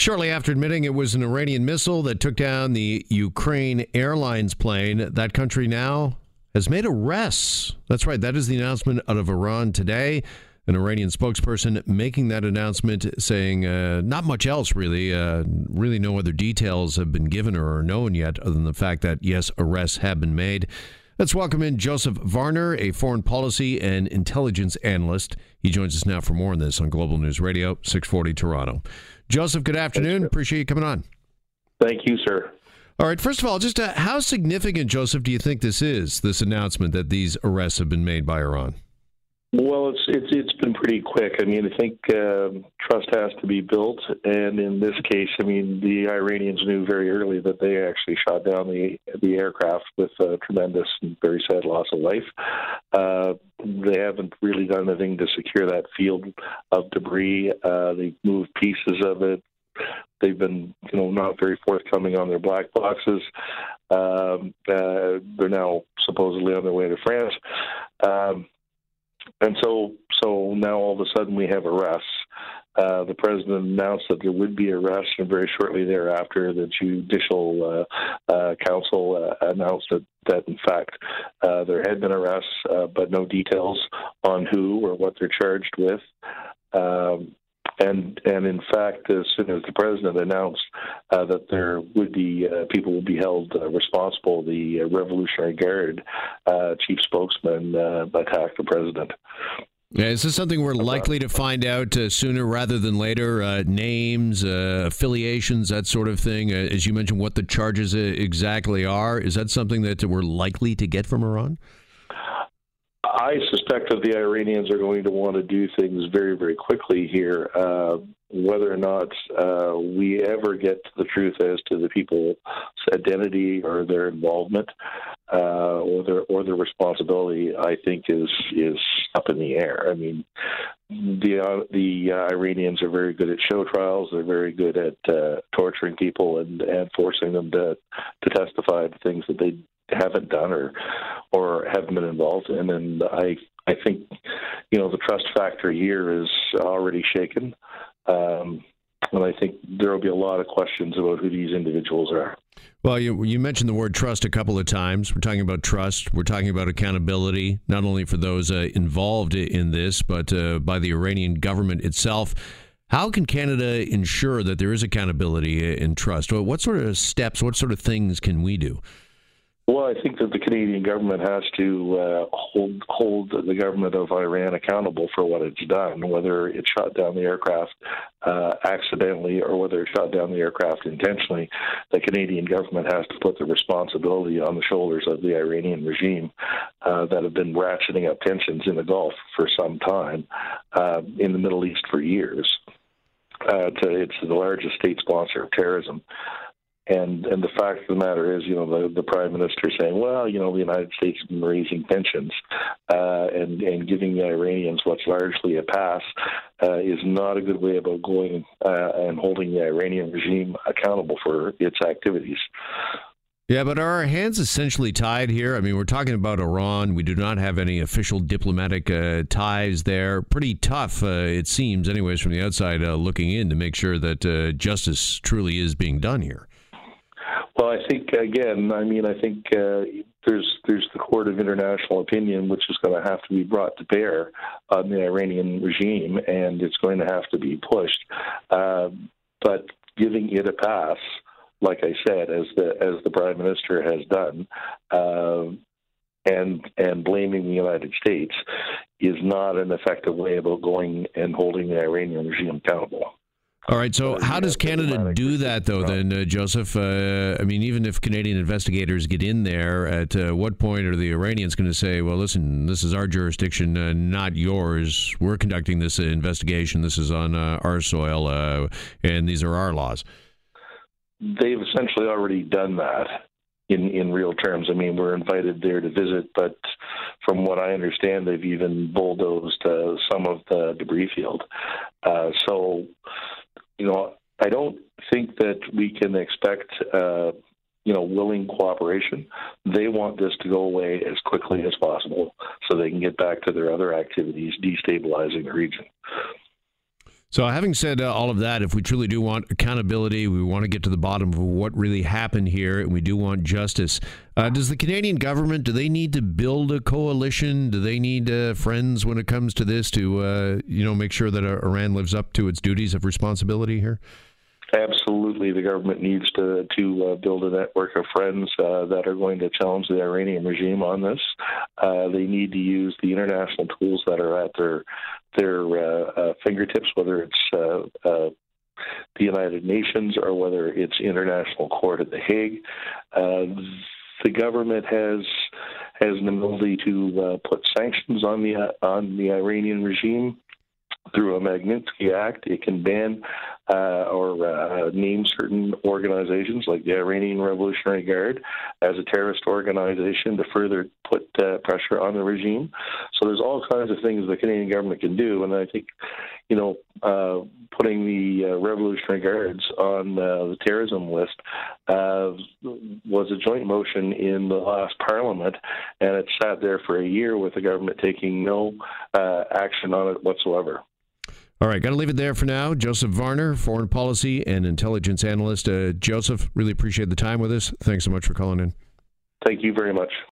Shortly after admitting it was an Iranian missile that took down the Ukraine Airlines plane, that country now has made arrests. That's right, that is the announcement out of Iran today. An Iranian spokesperson making that announcement saying uh, not much else really. Uh, really, no other details have been given or are known yet, other than the fact that, yes, arrests have been made. Let's welcome in Joseph Varner, a foreign policy and intelligence analyst. He joins us now for more on this on Global News Radio, 640 Toronto. Joseph, good afternoon. Appreciate you coming on. Thank you, sir. All right. First of all, just uh, how significant, Joseph, do you think this is? This announcement that these arrests have been made by Iran. Well, it's it's it's been pretty quick. I mean, I think uh, trust has to be built, and in this case, I mean, the Iranians knew very early that they actually shot down the the aircraft with a tremendous and very sad loss of life. Uh, they haven't really done anything to secure that field of debris. Uh, they've moved pieces of it. They've been, you know, not very forthcoming on their black boxes. Um, uh, they're now supposedly on their way to France. Um, and so so now all of a sudden we have arrests. Uh, the president announced that there would be arrests, and very shortly thereafter, the judicial uh, uh, council uh, announced that, that, in fact, uh, there had been arrests, uh, but no details on who or what they're charged with. Um, and and in fact, as soon as the president announced uh, that there would be uh, people would be held uh, responsible, the uh, Revolutionary Guard uh, chief spokesman uh, attacked the president. Yeah, is this something we're likely to find out sooner rather than later? names, affiliations, that sort of thing. as you mentioned, what the charges exactly are. Is that something that we're likely to get from Iran? I suspect that the Iranians are going to want to do things very, very quickly here. Uh, whether or not uh, we ever get to the truth as to the people's identity or their involvement uh, or their or their responsibility, I think is is up in the air. I mean, the uh, the Iranians are very good at show trials. They're very good at uh, torturing people and, and forcing them to to testify to things that they haven't done or or haven't been involved in. And I I think you know the trust factor here is already shaken. Um, and I think there will be a lot of questions about who these individuals are. Well, you, you mentioned the word trust a couple of times. We're talking about trust. We're talking about accountability, not only for those uh, involved in this, but uh, by the Iranian government itself. How can Canada ensure that there is accountability and trust? What sort of steps, what sort of things can we do? Well, I think that the Canadian government has to uh, hold hold the government of Iran accountable for what it's done, whether it shot down the aircraft uh, accidentally or whether it shot down the aircraft intentionally. The Canadian government has to put the responsibility on the shoulders of the Iranian regime uh, that have been ratcheting up tensions in the Gulf for some time, uh, in the Middle East for years. Uh, to, it's the largest state sponsor of terrorism. And and the fact of the matter is, you know, the, the prime minister saying, well, you know, the United States has been raising pensions uh, and and giving the Iranians what's largely a pass uh, is not a good way about going uh, and holding the Iranian regime accountable for its activities. Yeah, but are our hands essentially tied here? I mean, we're talking about Iran. We do not have any official diplomatic uh, ties there. Pretty tough, uh, it seems, anyways, from the outside uh, looking in to make sure that uh, justice truly is being done here. Well, I think again, I mean, I think uh, there's there's the court of international opinion, which is going to have to be brought to bear on the Iranian regime, and it's going to have to be pushed. Uh, but giving it a pass, like I said, as the as the prime minister has done, uh, and and blaming the United States is not an effective way about going and holding the Iranian regime accountable. All right. So, how does Canada do that, though, then, uh, Joseph? Uh, I mean, even if Canadian investigators get in there, at uh, what point are the Iranians going to say, well, listen, this is our jurisdiction, uh, not yours. We're conducting this investigation. This is on uh, our soil, uh, and these are our laws? They've essentially already done that in, in real terms. I mean, we're invited there to visit, but from what I understand, they've even bulldozed some of the debris field. so, you know, I don't think that we can expect, uh, you know, willing cooperation. They want this to go away as quickly as possible so they can get back to their other activities, destabilizing the region. So, having said uh, all of that, if we truly do want accountability, we want to get to the bottom of what really happened here, and we do want justice. Uh, does the Canadian government do they need to build a coalition? Do they need uh, friends when it comes to this to uh, you know make sure that Iran lives up to its duties of responsibility here? Absolutely, the government needs to to uh, build a network of friends uh, that are going to challenge the Iranian regime on this. Uh, they need to use the international tools that are at their their uh, uh, fingertips, whether it's uh, the United Nations or whether it's International Court at The Hague. the government has has an ability to put sanctions on the on the Iranian regime through a Magnitsky Act. It can ban uh, or uh, name certain organizations like the Iranian Revolutionary Guard as a terrorist organization to further put uh, pressure on the regime. So there's all kinds of things the Canadian government can do, and I think, you know, uh, putting the uh, Revolutionary Guards on uh, the terrorism list was a joint motion in the last Parliament, and it sat there for a year with the government taking no action on it whatsoever. All right, got to leave it there for now. Joseph Varner, foreign policy and intelligence analyst. Uh, Joseph, really appreciate the time with us. Thanks so much for calling in. Thank you very much.